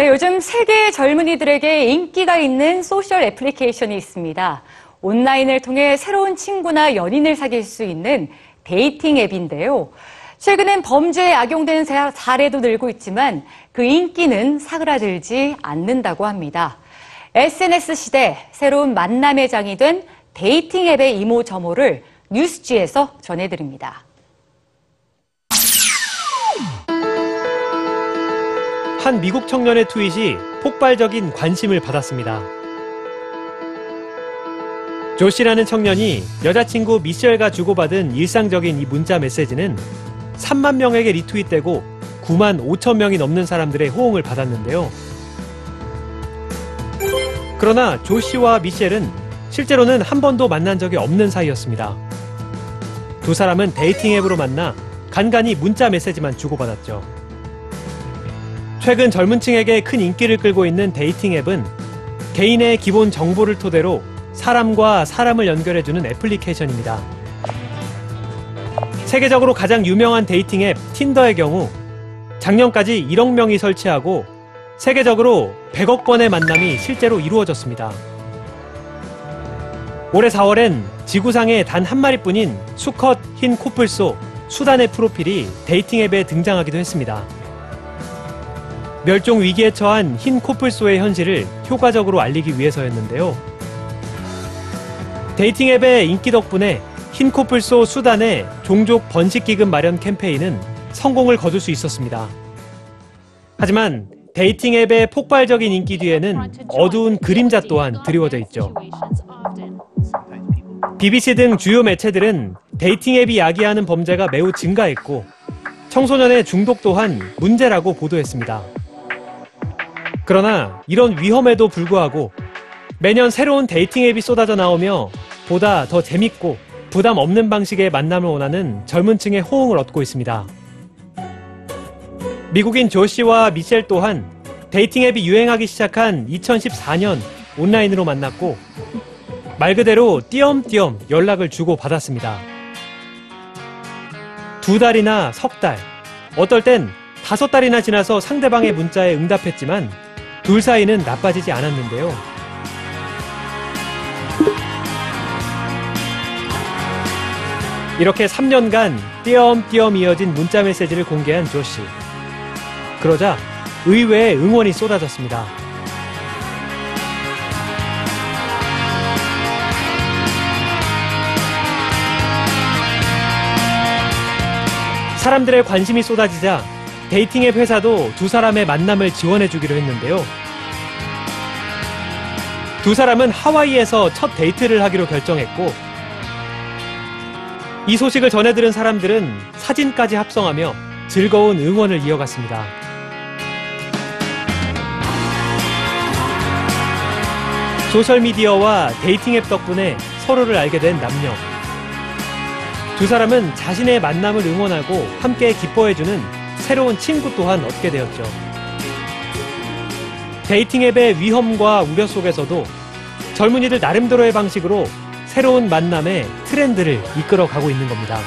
네, 요즘 세계 젊은이들에게 인기가 있는 소셜 애플리케이션이 있습니다. 온라인을 통해 새로운 친구나 연인을 사귈 수 있는 데이팅 앱인데요. 최근엔 범죄에 악용되는 사- 사례도 늘고 있지만 그 인기는 사그라들지 않는다고 합니다. SNS 시대 새로운 만남의 장이 된 데이팅 앱의 이모저모를 뉴스G에서 전해드립니다. 한 미국 청년의 트윗이 폭발적인 관심을 받았습니다. 조시라는 청년이 여자친구 미셸과 주고받은 일상적인 이 문자 메시지는 3만 명에게 리트윗되고 9만 5천 명이 넘는 사람들의 호응을 받았는데요. 그러나 조시와 미셸은 실제로는 한 번도 만난 적이 없는 사이였습니다. 두 사람은 데이팅 앱으로 만나 간간히 문자 메시지만 주고받았죠. 최근 젊은 층에게 큰 인기를 끌고 있는 데이팅 앱은 개인의 기본 정보를 토대로 사람과 사람을 연결해주는 애플리케이션입니다. 세계적으로 가장 유명한 데이팅 앱 틴더의 경우 작년까지 1억 명이 설치하고 세계적으로 100억 번의 만남이 실제로 이루어졌습니다. 올해 4월엔 지구상에 단 한 마리뿐인 수컷 흰 코뿔소 수단의 프로필이 데이팅 앱에 등장하기도 했습니다. 멸종 위기에 처한 흰 코뿔소의 현실을 효과적으로 알리기 위해서였는데요. 데이팅 앱의 인기 덕분에 흰 코뿔소 수단의 종족 번식 기금 마련 캠페인은 성공을 거둘 수 있었습니다. 하지만 데이팅 앱의 폭발적인 인기 뒤에는 어두운 그림자 또한 드리워져 있죠. BBC 등 주요 매체들은 데이팅 앱이 야기하는 범죄가 매우 증가했고 청소년의 중독 또한 문제라고 보도했습니다. 그러나 이런 위험에도 불구하고 매년 새로운 데이팅 앱이 쏟아져 나오며 보다 더 재밌고 부담 없는 방식의 만남을 원하는 젊은 층의 호응을 얻고 있습니다. 미국인 조시와 미셸 또한 데이팅 앱이 유행하기 시작한 2014년 온라인으로 만났고 말 그대로 띄엄띄엄 연락을 주고 받았습니다. 두 달이나 석 달, 어떨 땐 다섯 달이나 지나서 상대방의 문자에 응답했지만 둘 사이는 나빠지지 않았는데요. 이렇게 3년간 띄엄띄엄 이어진 문자 메시지를 공개한 조 씨. 그러자 의외의 응원이 쏟아졌습니다. 사람들의 관심이 쏟아지자 데이팅 앱 회사도 두 사람의 만남을 지원해 주기로 했는데요. 두 사람은 하와이에서 첫 데이트를 하기로 결정했고 이 소식을 전해 들은 사람들은 사진까지 합성하며 즐거운 응원을 이어갔습니다. 소셜미디어와 데이팅 앱 덕분에 서로를 알게 된 남녀. 두 사람은 자신의 만남을 응원하고 함께 기뻐해주는 새로운 친구 또한 얻게 되었죠. 데이팅 앱의 위험과 우려 속에서도 젊은이들 나름대로의 방식으로 새로운 만남의 트렌드를 이끌어 가고 있는 겁니다.